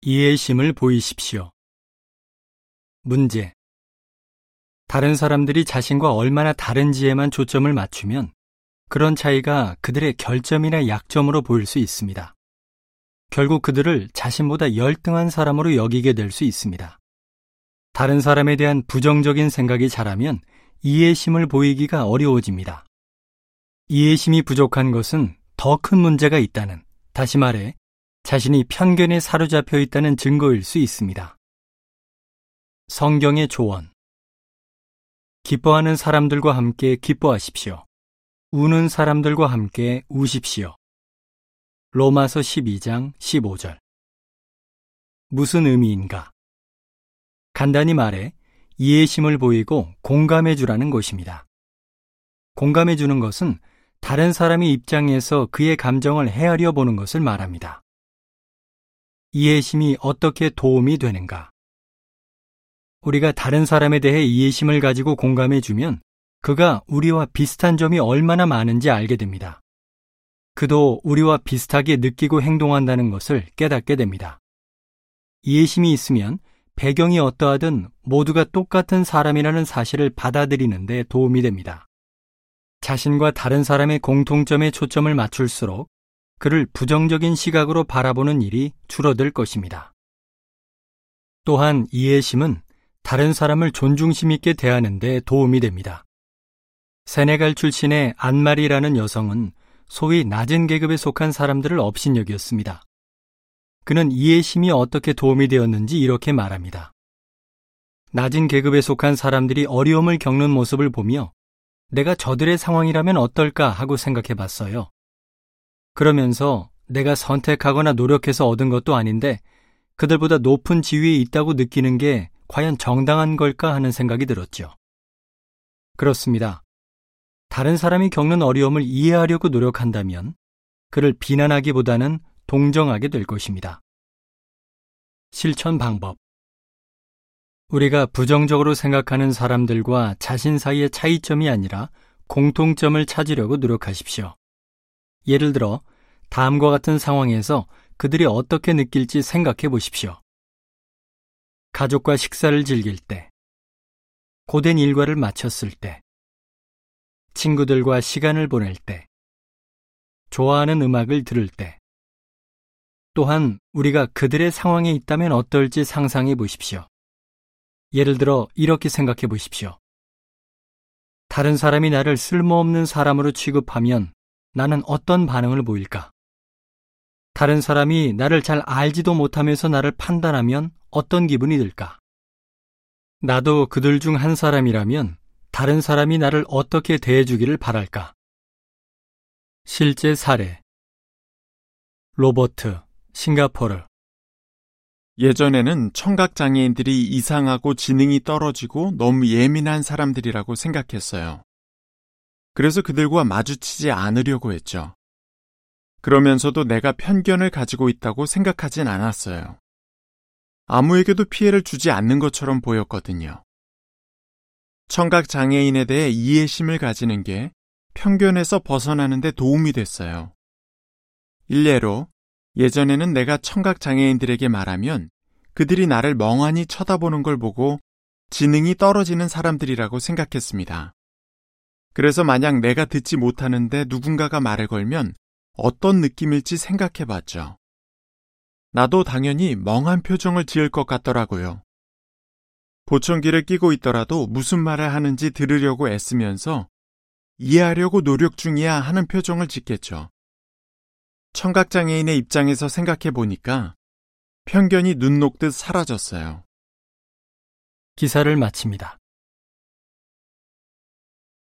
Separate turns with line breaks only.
이해심을 보이십시오. 문제. 다른 사람들이 자신과 얼마나 다른지에만 초점을 맞추면 그런 차이가 그들의 결점이나 약점으로 보일 수 있습니다. 결국 그들을 자신보다 열등한 사람으로 여기게 될 수 있습니다. 다른 사람에 대한 부정적인 생각이 자라면 이해심을 보이기가 어려워집니다. 이해심이 부족한 것은 더 큰 문제가 있다는, 다시 말해, 자신이 편견에 사로잡혀 있다는 증거일 수 있습니다. 성경의 조언. 기뻐하는 사람들과 함께 기뻐하십시오. 우는 사람들과 함께 우십시오. 로마서 12장 15절. 무슨 의미인가? 간단히 말해 이해심을 보이고 공감해 주라는 것입니다. 공감해 주는 것은 다른 사람의 입장에서 그의 감정을 헤아려 보는 것을 말합니다. 이해심이 어떻게 도움이 되는가? 우리가 다른 사람에 대해 이해심을 가지고 공감해 주면 그가 우리와 비슷한 점이 얼마나 많은지 알게 됩니다. 그도 우리와 비슷하게 느끼고 행동한다는 것을 깨닫게 됩니다. 이해심이 있으면 배경이 어떠하든 모두가 똑같은 사람이라는 사실을 받아들이는데 도움이 됩니다. 자신과 다른 사람의 공통점에 초점을 맞출수록 그를 부정적인 시각으로 바라보는 일이 줄어들 것입니다. 또한 이해심은 다른 사람을 존중심 있게 대하는 데 도움이 됩니다. 세네갈 출신의 안마리라는 여성은 소위 낮은 계급에 속한 사람들을 업신여겼습니다. 그는 이해심이 어떻게 도움이 되었는지 이렇게 말합니다. 낮은 계급에 속한 사람들이 어려움을 겪는 모습을 보며 내가 저들의 상황이라면 어떨까 하고 생각해 봤어요. 그러면서 내가 선택하거나 노력해서 얻은 것도 아닌데 그들보다 높은 지위에 있다고 느끼는 게 과연 정당한 걸까 하는 생각이 들었죠. 그렇습니다. 다른 사람이 겪는 어려움을 이해하려고 노력한다면 그를 비난하기보다는 동정하게 될 것입니다. 실천 방법 우리가 부정적으로 생각하는 사람들과 자신 사이의 차이점이 아니라 공통점을 찾으려고 노력하십시오. 예를 들어 다음과 같은 상황에서 그들이 어떻게 느낄지 생각해 보십시오. 가족과 식사를 즐길 때, 고된 일과를 마쳤을 때, 친구들과 시간을 보낼 때, 좋아하는 음악을 들을 때, 또한 우리가 그들의 상황에 있다면 어떨지 상상해 보십시오. 예를 들어 이렇게 생각해 보십시오. 다른 사람이 나를 쓸모없는 사람으로 취급하면 나는 어떤 반응을 보일까? 다른 사람이 나를 잘 알지도 못하면서 나를 판단하면 어떤 기분이 들까? 나도 그들 중 한 사람이라면 다른 사람이 나를 어떻게 대해주기를 바랄까? 실제 사례 로버트, 싱가포르
예전에는 청각장애인들이 이상하고 지능이 떨어지고 너무 예민한 사람들이라고 생각했어요. 그래서 그들과 마주치지 않으려고 했죠. 그러면서도 내가 편견을 가지고 있다고 생각하진 않았어요. 아무에게도 피해를 주지 않는 것처럼 보였거든요. 청각 장애인에 대해 이해심을 가지는 게 편견에서 벗어나는데 도움이 됐어요. 일례로 예전에는 내가 청각 장애인들에게 말하면 그들이 나를 멍하니 쳐다보는 걸 보고 지능이 떨어지는 사람들이라고 생각했습니다. 그래서 만약 내가 듣지 못하는데 누군가가 말을 걸면 어떤 느낌일지 생각해 봤죠. 나도 당연히 멍한 표정을 지을 것 같더라고요. 보청기를 끼고 있더라도 무슨 말을 하는지 들으려고 애쓰면서 이해하려고 노력 중이야 하는 표정을 짓겠죠. 청각장애인의 입장에서 생각해 보니까 편견이 눈 녹듯 사라졌어요.
기사를 마칩니다.